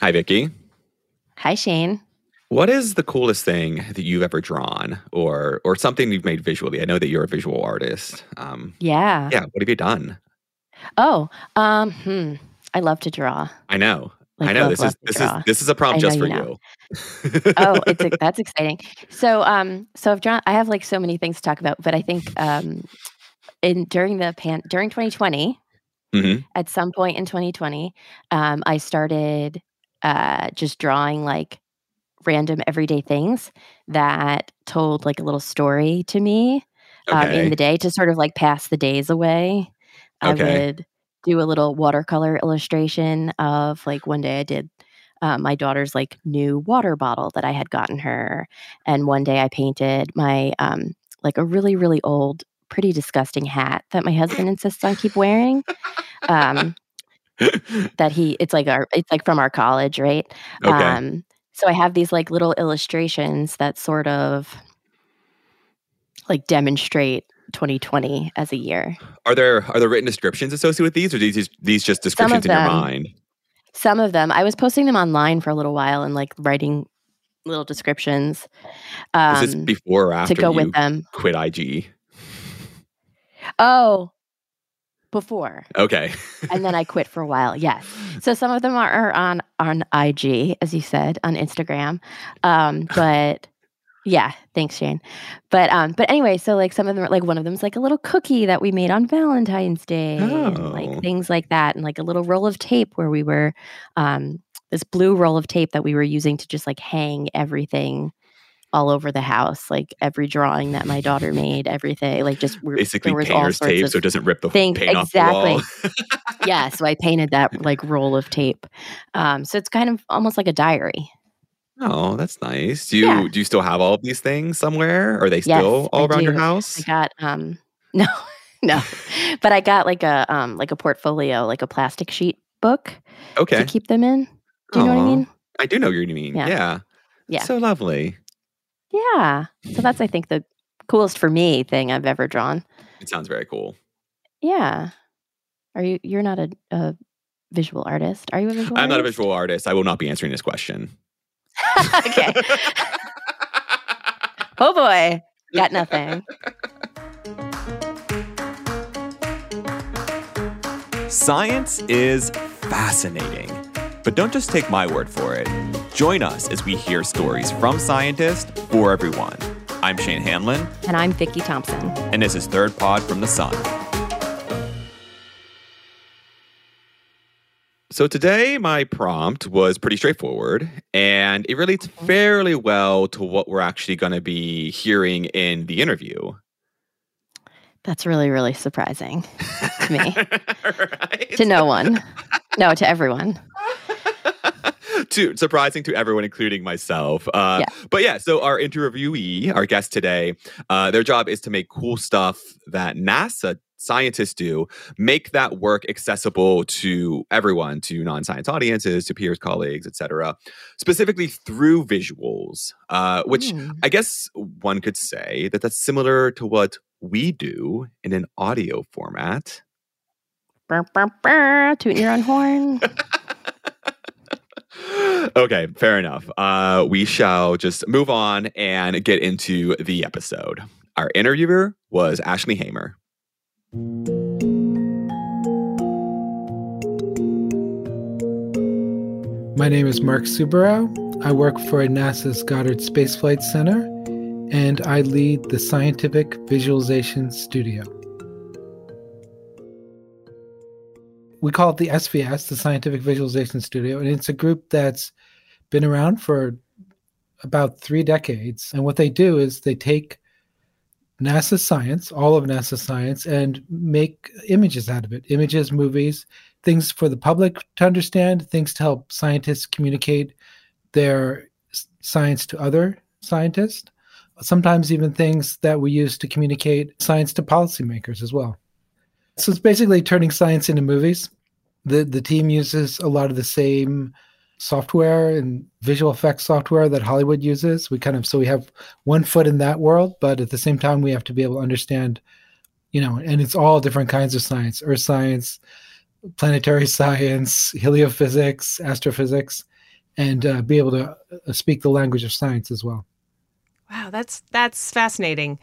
Hi, Vicky. Hi, Shane. What is the coolest thing that you've ever drawn, or or something you've made visually? I know that you're a visual artist. Um, Yeah. yeah. What have you done? Oh, um, hmm. I love to draw. I know. Like, I know. love, This is love to this draw. is this is a prompt just for you you. know. Oh, it's a, that's exciting. So, um, so I've drawn. I have like so many things to talk about, but I think um, in during the pan during 2020, mm-hmm. at some point in 2020, um, I started uh, just drawing like random everyday things that told like a little story to me um, in the day to sort of like pass the days away. I would do a little watercolor illustration of like one day I did uh, my daughter's like new water bottle that I had gotten her, and one day I painted my um, like a really really old, pretty disgusting hat that my husband insists on keep wearing. Um, that he it's like our it's like from our college, right? okay. Um, so I have these like little illustrations that sort of like demonstrate 2020 as a year. Are there are there written descriptions associated with these, or these these just descriptions of in your mind? Some of them, I was posting them online for a little while and like writing little descriptions Is this um, before or after to go with them. quit IG? Oh, before. Okay. and then I quit for a while. Yes. So some of them are, on on IG, as you said, on Instagram. Um, but yeah, thanks, Shane. But um, but anyway, so like some of them, are, like one of them is like a little cookie that we made on Valentine's Day, and Oh. like things like that, and like a little roll of tape where we were, um, this blue roll of tape that we were using to just like hang everything all over the house, like every drawing that my daughter made, everything, like just we're, Basically, there was all painter's tape, so it doesn't rip the thing- paint off the wall. yeah, so I painted that like roll of tape. Um, so it's kind of almost like a diary. Oh, that's nice. Do you Yeah. do you still have all of these things somewhere? Are they Yes, still all I around your house? I got um no no, but I got like a um like a portfolio, like a plastic sheet book Okay. to keep them in. Do you know what I mean? I do know what you mean. Yeah. Yeah. Yeah. So lovely. Yeah. So that's I think the coolest for me thing I've ever drawn. It sounds very cool. Yeah. Are you you're not a, a visual artist? Are you a visual I'm not a visual artist. I will not be answering this question. okay. Oh boy. Got nothing. Science is fascinating. But don't just take my word for it. Join us as we hear stories from scientists for everyone. I'm Shane Hanlon, And I'm Vicky Thompson. and this is Third Pod from the Sun. So today my prompt was pretty straightforward and it relates fairly well to what we're actually going to be hearing in the interview. That's really, really surprising to me. right? to no one. No, to everyone. Surprising to everyone, including myself. Uh, Yeah. But yeah, so our interviewee, our guest today, uh, their job is to make cool stuff that NASA scientists do, make that work accessible to everyone, to non-science audiences, to peers, colleagues, etc. Specifically through visuals, uh, which Mm. I guess one could say that that's similar to what we do in an audio format. Brr, brr, brr, tooting your own horn. okay, fair enough. Uh, we shall just move on and get into the episode. Our interviewer was Ashley Hamer. My name is Mark SubbaRao. I work for NASA's Goddard Space Flight Center, and I lead the Scientific Visualization Studio. We call it the SVS, the Scientific Visualization Studio, and it's a group that's been around for about three decades. And what they do is they take NASA science, all of NASA science, and make images out of it images, movies, things for the public to understand, things to help scientists communicate their science to other scientists, sometimes even things that we use to communicate science to policymakers as well. So it's basically turning science into movies. The the team uses a lot of the same software and visual effects software that Hollywood uses. We kind of so we have one foot in that world, but at the same time we have to be able to understand, you know, and it's all different kinds of science, earth science, planetary science, heliophysics, astrophysics, and uh, be able to uh, speak the language of science as well. Wow, that's that's fascinating.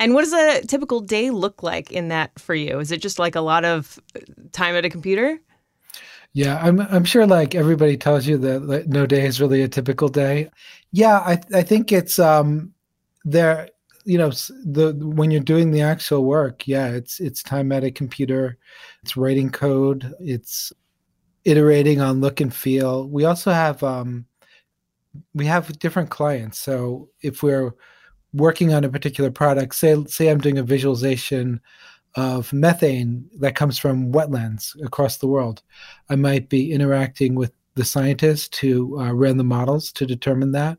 And what does a typical day look like in that for you? Is it just like a lot of uh, time at a computer? Yeah, I'm I'm sure like everybody tells you that like, no day is really a typical day. Yeah, I I think it's um there you know the when you're doing the actual work, yeah, it's it's time at a computer, it's writing code, it's iterating on look and feel. We also have um we have different clients. So if we're working on a particular product, say say I'm doing a visualization of methane that comes from wetlands across the world, I might be interacting with the scientists who uh, ran the models to determine that.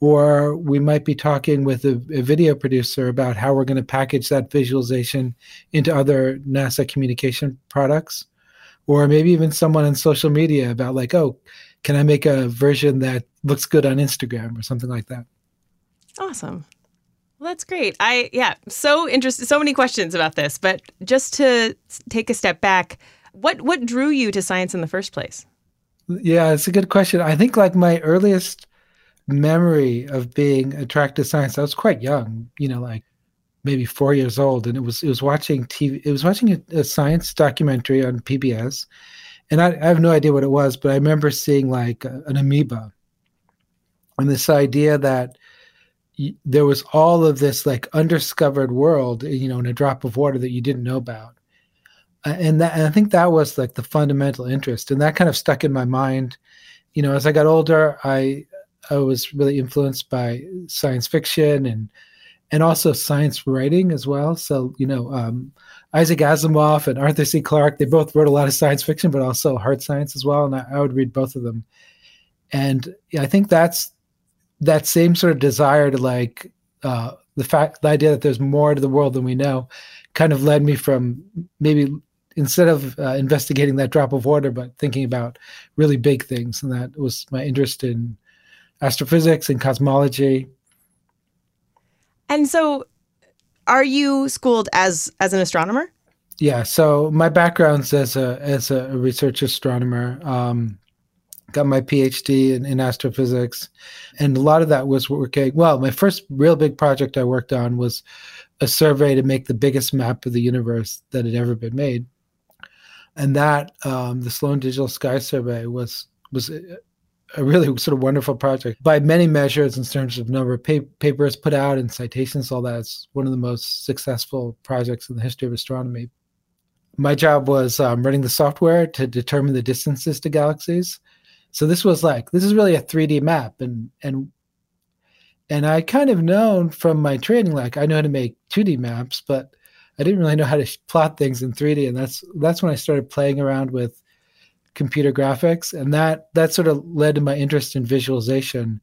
Or we might be talking with a, a video producer about how we're going to package that visualization into other NASA communication products. Or maybe even someone on social media about, like, oh, can I make a version that looks good on Instagram or something like that? Awesome. That's great. I yeah, so interested. So many questions about this, but just to take a step back, what what drew you to science in the first place? Yeah, it's a good question. I think like my earliest memory of being attracted to science, I was quite young. You know, like maybe four years old, and it was it was watching TV. It was watching a, a science documentary on PBS, and I, I, have no idea what it was, but I remember seeing like a, an amoeba, and this idea that there was all of this like undiscovered world, you know, in a drop of water that you didn't know about. And that, and I think that was like the fundamental interest, and that kind of stuck in my mind. You know, as I got older, I I was really influenced by science fiction and and also science writing as well. So you know, um, Isaac Asimov and Arthur C. Clarke, they both wrote a lot of science fiction, but also hard science as well. And I, I would read both of them. And I think that's that same sort of desire to like uh, the fact the idea that there's more to the world than we know kind of led me from maybe instead of uh, investigating that drop of water but thinking about really big things. And that was my interest in astrophysics and cosmology. And so are you schooled as as an astronomer? Yeah so my background's as a as a research astronomer. Um, got my PhD in, in, astrophysics. And a lot of that was working. Well, my first real big project I worked on was a survey to make the biggest map of the universe that had ever been made. And that, um, the Sloan Digital Sky Survey, was was a really sort of wonderful project by many measures in terms of number of pa- papers put out and citations. All that it's one of the most successful projects in the history of astronomy. My job was um, running the software to determine the distances to galaxies so this was like this is really a 3D map, and and and I kind of known from my training, like I know how to make 2D maps, but I didn't really know how to plot things in 3D, and that's that's when I started playing around with computer graphics, and that that sort of led to my interest in visualization.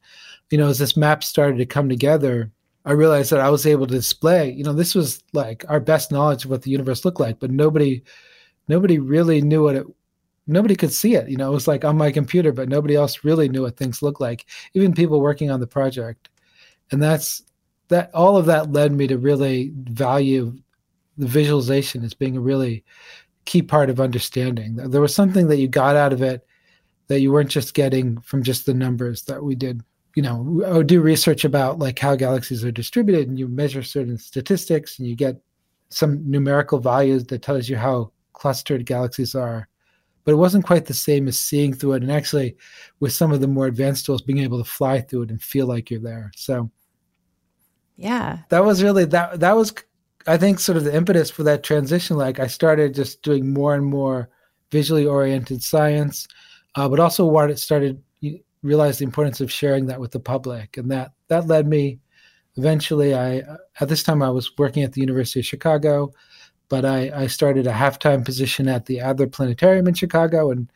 You know, as this map started to come together, I realized that I was able to display. You know, this was like our best knowledge of what the universe looked like, but nobody nobody really knew what it nobody could see it. You know, it was like on my computer, but nobody else really knew what things looked like, even people working on the project. And that's that all of that led me to really value the visualization as being a really key part of understanding. There was something that you got out of it that you weren't just getting from just the numbers that we did. You know, I would do research about like how galaxies are distributed and you measure certain statistics and you get some numerical values that tells you how clustered galaxies are but it wasn't quite the same as seeing through it and actually with some of the more advanced tools being able to fly through it and feel like you're there. So yeah. that was really that that was i think sort of the impetus for that transition. Like i started just doing more and more visually oriented science uh, but also it started realized the importance of sharing that with the public. And that that led me eventually i at this time i was working at the university of chicago but I, I started a half-time position at the Adler Planetarium in Chicago, and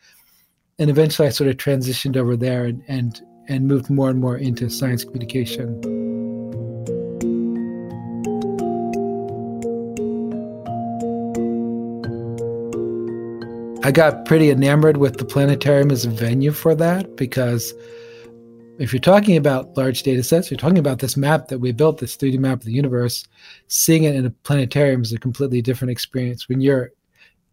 and eventually I sort of transitioned over there and and and moved more and more into science communication. I got pretty enamored with the planetarium as a venue for that because if you're talking about large data sets, you're talking about this map that we built, this 3D map of the universe, seeing it in a planetarium is a completely different experience. When you're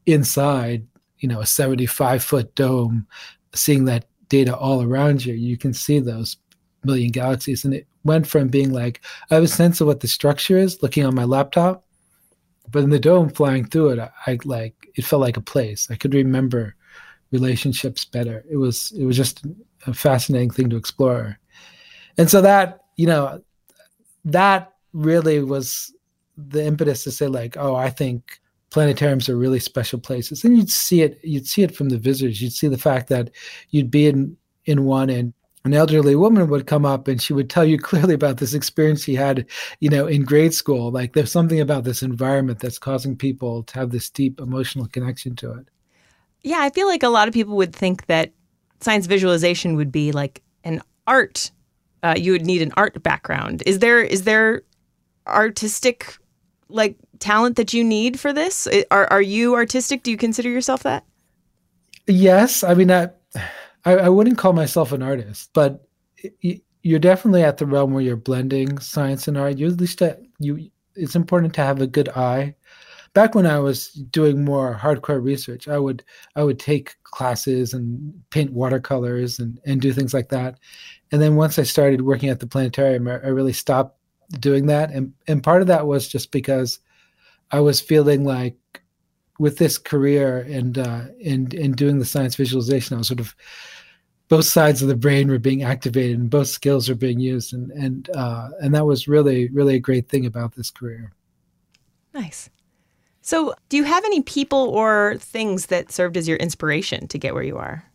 inside, you know, a 75 foot dome, seeing that data all around you, you can see those million galaxies. And it went from being like, I have a sense of what the structure is looking on my laptop, but in the dome flying through it, I, I like, it felt like a place. I could remember relationships better. It was, it was just a fascinating thing to explore. And so that, you know, that really was the impetus to say like, oh, I think planetariums are really special places. And you'd see it, you'd see it from the visitors. You'd see the fact that you'd be in in one and an elderly woman would come up and she would tell you clearly about this experience she had, you know, in grade school. Like there's something about this environment that's causing people to have this deep emotional connection to it. Yeah, I feel like a lot of people would think that science visualization would be like an art. Uh, you would need an art background. Is there is there artistic like talent that you need for this? Are are you artistic? Do you consider yourself that? Yes, I mean I I, I wouldn't call myself an artist, but you're definitely at the realm where you're blending science and art. You at least uh, you it's important to have a good eye. Back when I was doing more hardcore research, I would I would take classes and paint watercolors and and do things like that. And then once I started working at the planetarium, I, I really stopped doing that. And and part of that was just because I was feeling like with this career and uh, and and doing the science visualization, I was sort of both sides of the brain were being activated and both skills are being used, and and uh, and that was really really a great thing about this career. Nice. So, do you have any people or things that served as your inspiration to get where you are?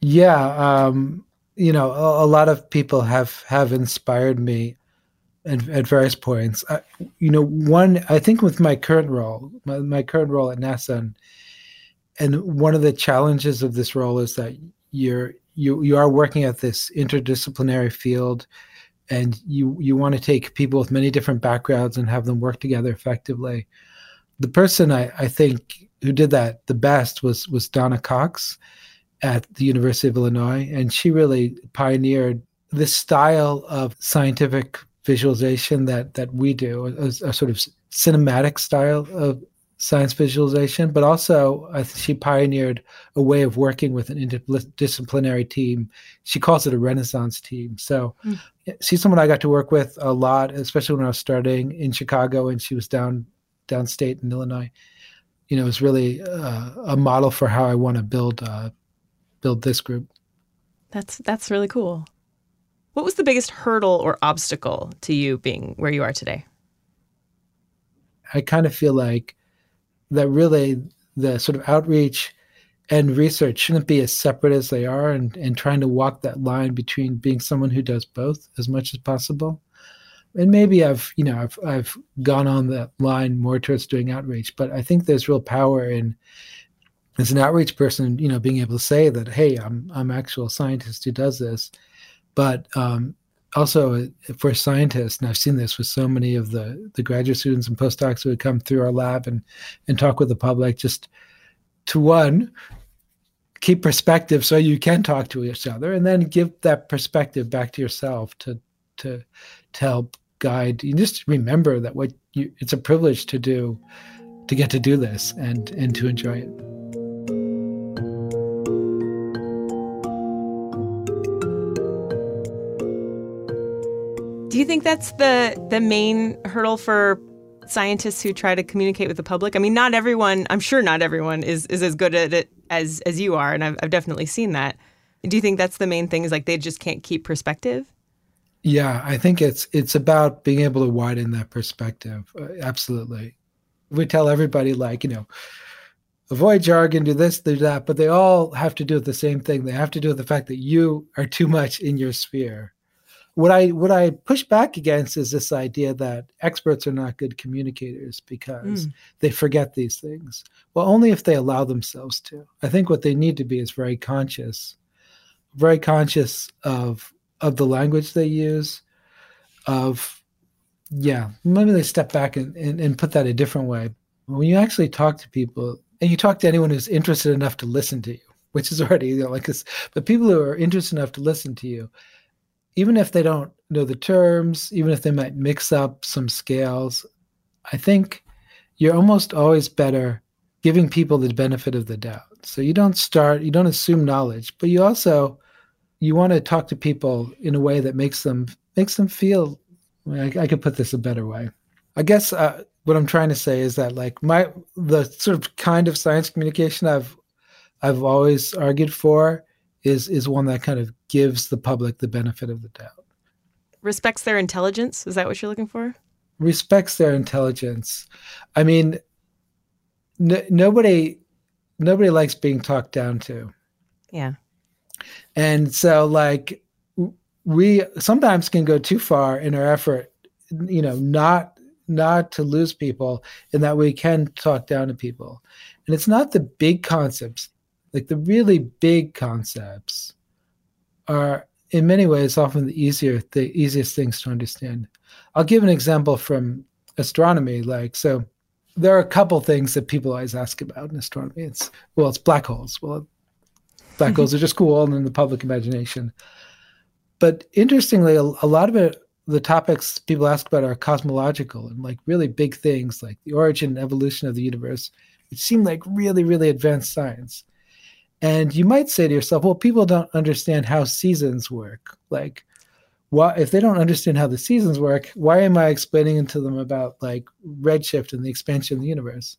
Yeah, um, you know, a, a, lot of people have have inspired me at, at various points. I, you know, one I think with my current role, my, my current role at NASA, and, and one of the challenges of this role is that you're you you are working at this interdisciplinary field, and you you want to take people with many different backgrounds and have them work together effectively. The person I, I think who did that the best was was Donna Cox at the University of Illinois, and she really pioneered this style of scientific visualization that that we do, a, a sort of cinematic style of science visualization, but also uh, she pioneered a way of working with an interdisciplinary team. She calls it a Renaissance team. So mm. she's someone I got to work with a lot, especially when I was starting in Chicago and she was down downstate in Illinois. You know, is really uh, a model for how I want to build uh, build this group. That's that's really cool. What was the biggest hurdle or obstacle to you being where you are today? I kind of feel like that really the sort of outreach and research shouldn't be as separate as they are and, and trying to walk that line between being someone who does both as much as possible. And maybe I've, you know, I've I've gone on that line more towards doing outreach, but I think there's real power in as an outreach person, you know, being able to say that, hey, I'm I'm actual scientist who does this. But um, also for scientists, and I've seen this with so many of the the graduate students and postdocs who would come through our lab and and talk with the public, just to one keep perspective so you can talk to each other, and then give that perspective back to yourself to to to help guide. You just remember that what you it's a privilege to do to get to do this and and to enjoy it. Do you think that's the the main hurdle for scientists who try to communicate with the public? I mean, not everyone. I'm sure not everyone is is as good at it as as you are, and I've, I've definitely seen that. Do you think that's the main thing? Is like they just can't keep perspective? Yeah, I think it's it's about being able to widen that perspective. Uh, absolutely, we tell everybody like you know, avoid jargon, do this, do that, but they all have to do with the same thing. They have to do with the fact that you are too much in your sphere what I what I push back against is this idea that experts are not good communicators because mm. they forget these things. Well, only if they allow themselves to. I think what they need to be is very conscious, very conscious of of the language they use, of yeah, maybe they step back and, and, and put that a different way. When you actually talk to people and you talk to anyone who's interested enough to listen to you, which is already you know, like this, but people who are interested enough to listen to you, even if they don't know the terms, even if they might mix up some scales, I think you're almost always better giving people the benefit of the doubt. So you don't start, you don't assume knowledge, but you also you want to talk to people in a way that makes them makes them feel. I, I could put this a better way. I guess uh, what I'm trying to say is that like my the sort of kind of science communication I've I've always argued for is is one that kind of gives the public the benefit of the doubt. Respects their intelligence. Is that what you're looking for? Respects their intelligence. I mean, n- nobody nobody likes being talked down to. Yeah. And so like we sometimes can go too far in our effort, you know, not not to lose people in that we can talk down to people. And it's not the big concepts like the really big concepts are in many ways often the easier the easiest things to understand. I'll give an example from astronomy like so there are a couple things that people always ask about in astronomy. It's well it's black holes. Well black holes mm-hmm. are just cool and in the public imagination but interestingly a, a lot of it the topics people ask about are cosmological and like really big things like the origin and evolution of the universe which seem like really really advanced science and you might say to yourself, well, people don't understand how seasons work. Like, why, if they don't understand how the seasons work, why am I explaining to them about like redshift and the expansion of the universe?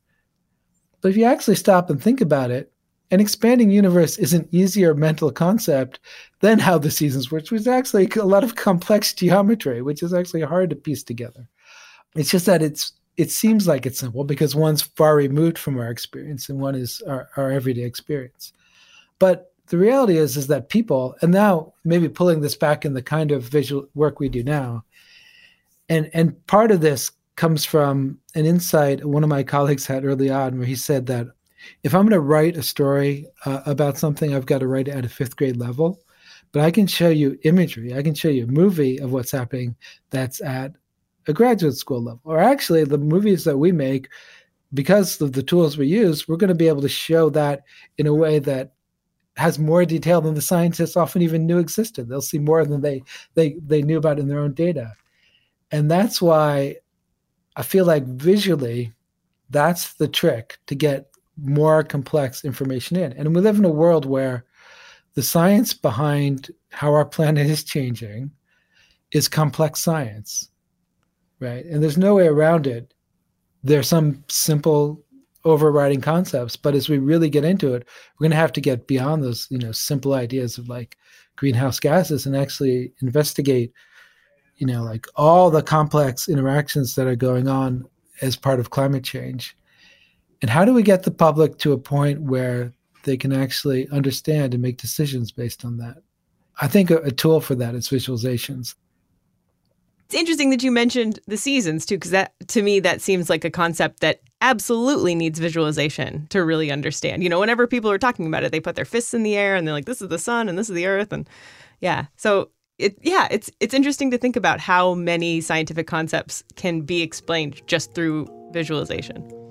But if you actually stop and think about it, an expanding universe is an easier mental concept than how the seasons work, which is actually a lot of complex geometry, which is actually hard to piece together. It's just that it's it seems like it's simple because one's far removed from our experience and one is our, our everyday experience. But the reality is is that people, and now maybe pulling this back in the kind of visual work we do now, and and part of this comes from an insight one of my colleagues had early on, where he said that if I'm going to write a story uh, about something, I've got to write it at a fifth grade level. But I can show you imagery. I can show you a movie of what's happening that's at a graduate school level. Or actually, the movies that we make, because of the tools we use, we're going to be able to show that in a way that has more detail than the scientists often even knew existed. They'll see more than they they they knew about in their own data. And that's why I feel like visually that's the trick to get more complex information in. And we live in a world where the science behind how our planet is changing is complex science. Right? And there's no way around it. There's some simple overriding concepts. But as we really get into it, we're going to have to get beyond those, you know, simple ideas of like greenhouse gases and actually investigate, you know, like all the complex interactions that are going on as part of climate change. And how do we get the public to a point where they can actually understand and make decisions based on that? I think a, a tool for that is visualizations. It's interesting that you mentioned the seasons too, because that to me that seems like a concept that absolutely needs visualization to really understand. You know, whenever people are talking about it, they put their fists in the air and they're like, "This is the sun and this is the earth," and yeah. So it yeah, it's it's interesting to think about how many scientific concepts can be explained just through visualization.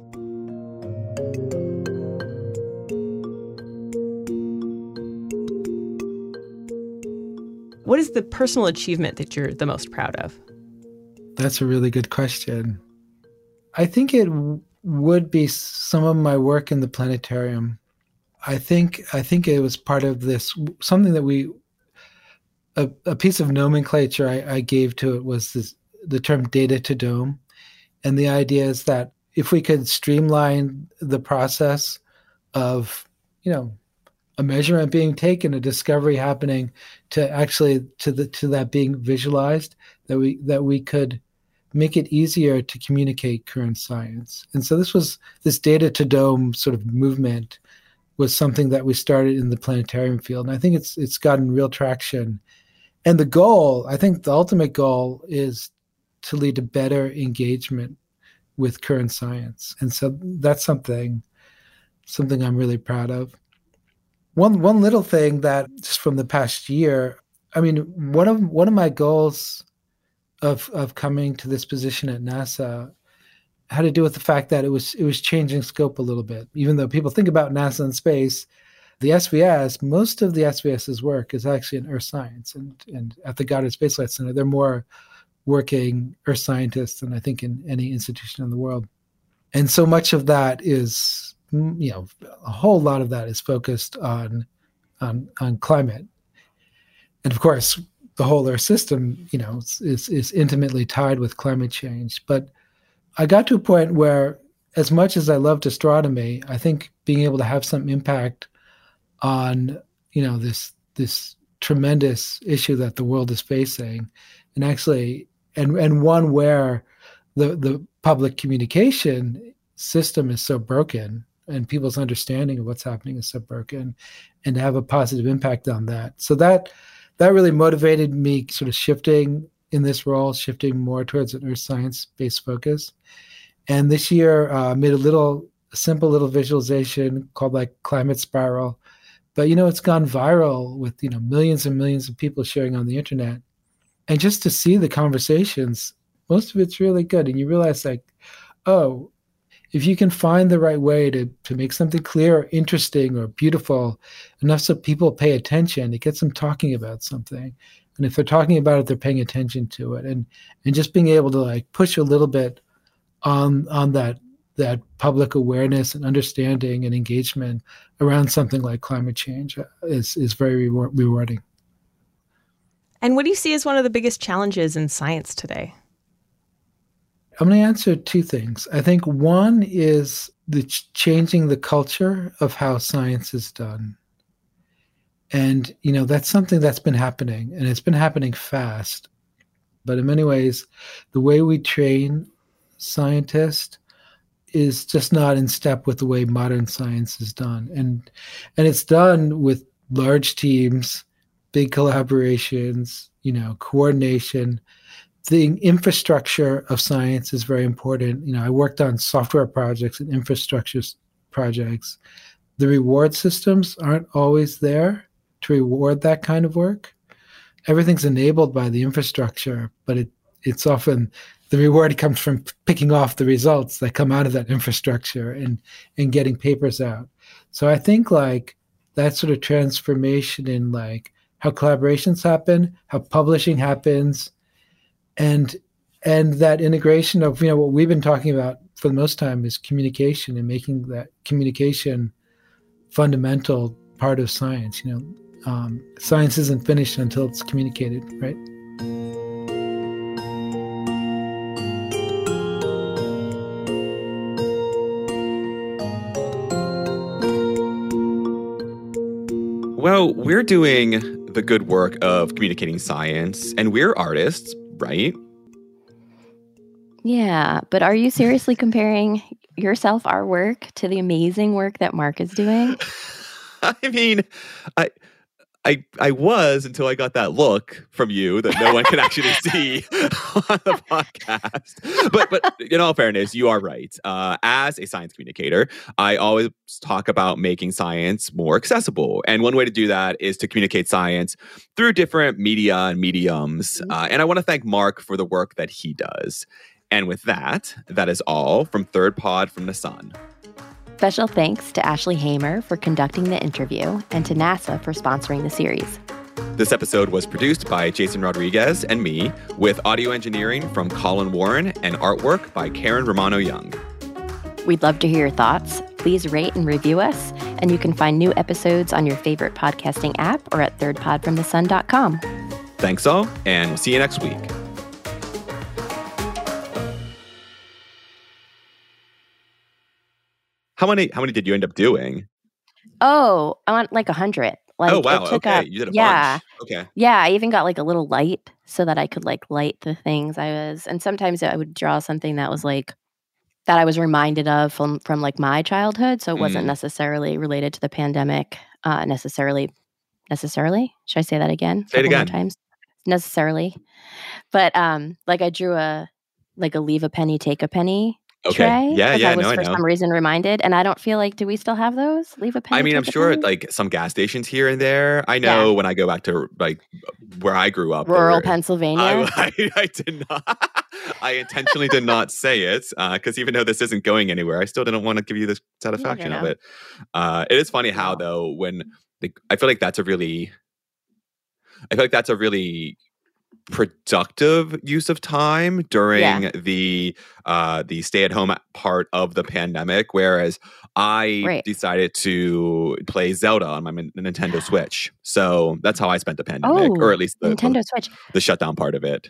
What is the personal achievement that you're the most proud of? That's a really good question. I think it would be some of my work in the planetarium. I think I think it was part of this something that we a, a piece of nomenclature I, I gave to it was this, the term data to dome, and the idea is that if we could streamline the process of you know a measurement being taken, a discovery happening, to actually to the to that being visualized, that we that we could make it easier to communicate current science. And so this was this data to dome sort of movement was something that we started in the planetarium field. And I think it's it's gotten real traction. And the goal, I think the ultimate goal is to lead to better engagement with current science. And so that's something something I'm really proud of. One one little thing that just from the past year, I mean, one of one of my goals of of coming to this position at NASA had to do with the fact that it was it was changing scope a little bit. Even though people think about NASA and space, the SVS, most of the SVS's work is actually in Earth science, and and at the Goddard Space Flight Center, they're more working Earth scientists than I think in any institution in the world. And so much of that is mm, you know, a whole lot of that is focused on on on climate, and of course, the whole Earth system, you know, is is intimately tied with climate change. But I got to a point where, as much as I loved astronomy, I think being able to have some impact on you know this this tremendous issue that the world is facing, and actually, and and one where the the public communication system is so broken and people's understanding of what's happening is so broken and to have a positive impact on that. So that that really motivated me sort of shifting in this role shifting more towards an earth science based focus. And this year uh, made a little a simple little visualization called like climate spiral. But you know it's gone viral with you know millions and millions of people sharing on the internet and just to see the conversations most of it's really good. And you realize like oh if you can find the right way to to make something clear or interesting or beautiful enough so people pay attention it gets them talking about something. And if they're talking about it they're paying attention to it. And and just being able to like push a little bit on on that that public awareness and understanding and engagement around something like climate change is is very rewarding and what do you see as one of the biggest challenges in science today I'm going to answer two things. I think one is the ch- changing the culture of how science is done. And, you know, that's something that's been happening and it's been happening fast. But in many ways, the way we train scientists is just not in step with the way modern science is done. And and it's done with large teams, big collaborations, you know, coordination the infrastructure of science is very important. You know, I worked on software projects and infrastructure projects. The reward systems aren't always there to reward that kind of work. Everything's enabled by the infrastructure, but it it's often the reward comes from picking off the results that come out of that infrastructure and and getting papers out. So I think like that sort of transformation in like how collaborations happen, how publishing happens, and and that integration of you know what we've been talking about for the most time is communication and making that communication fundamental part of science you know. Um, science isn't finished until it's communicated right? Well we're doing the good work of communicating science and we're artists right? Yeah, but are you seriously comparing yourself, our work, to the amazing work that Mark is doing? I mean, I I I was until I got that look from you that no one can actually see on the podcast. But but in all fairness, you are right. Uh, as a science communicator, I always talk about making science more accessible, and one way to do that is to communicate science through different media and mediums. Mm-hmm. Uh, and I want to thank Mark for the work that he does. And with that, that is all from Third Pod from the Sun. Special thanks to Ashley Hamer for conducting the interview and to NASA for sponsoring the series. This episode was produced by Jason Rodriguez and me, with audio engineering from Colin Warren and artwork by Karen Romano Young. We'd love to hear your thoughts. Please rate and review us, and you can find new episodes on your favorite podcasting app or at thirdpodfromthesun.com. Thanks all, and we'll see you next week. How many? How many did you end up doing? Oh, I want like a hundred. Like, oh wow! okay, a, you did a yeah, bunch. Okay. Yeah, I even got like a little light so that I could like light the things I was. And sometimes I would draw something that was like that I was reminded of from from like my childhood. So it wasn't mm. necessarily related to the pandemic. Uh, necessarily, necessarily. Should I say that again? Say it again. Times necessarily, but um, like I drew a like a leave a penny, take a penny Okay. Tray, yeah, yeah. I was no, for I know. some reason reminded, and I don't feel like. Do we still have those? Leave a penny. I mean, I'm sure like some gas stations here and there. I know yeah. when I go back to like where I grew up, rural Pennsylvania. I, I, I, did not. I intentionally did not say it because uh, even though this isn't going anywhere, I still didn't want to give you the satisfaction of it. Uh, it is funny how though when like, I feel like that's a really, I feel like that's a really productive use of time during the uh the stay at home part of the pandemic whereas i Right. decided to play zelda on my nintendo switch so that's how i spent the pandemic Oh, or at least the, the, Nintendo Switch. the shutdown part of it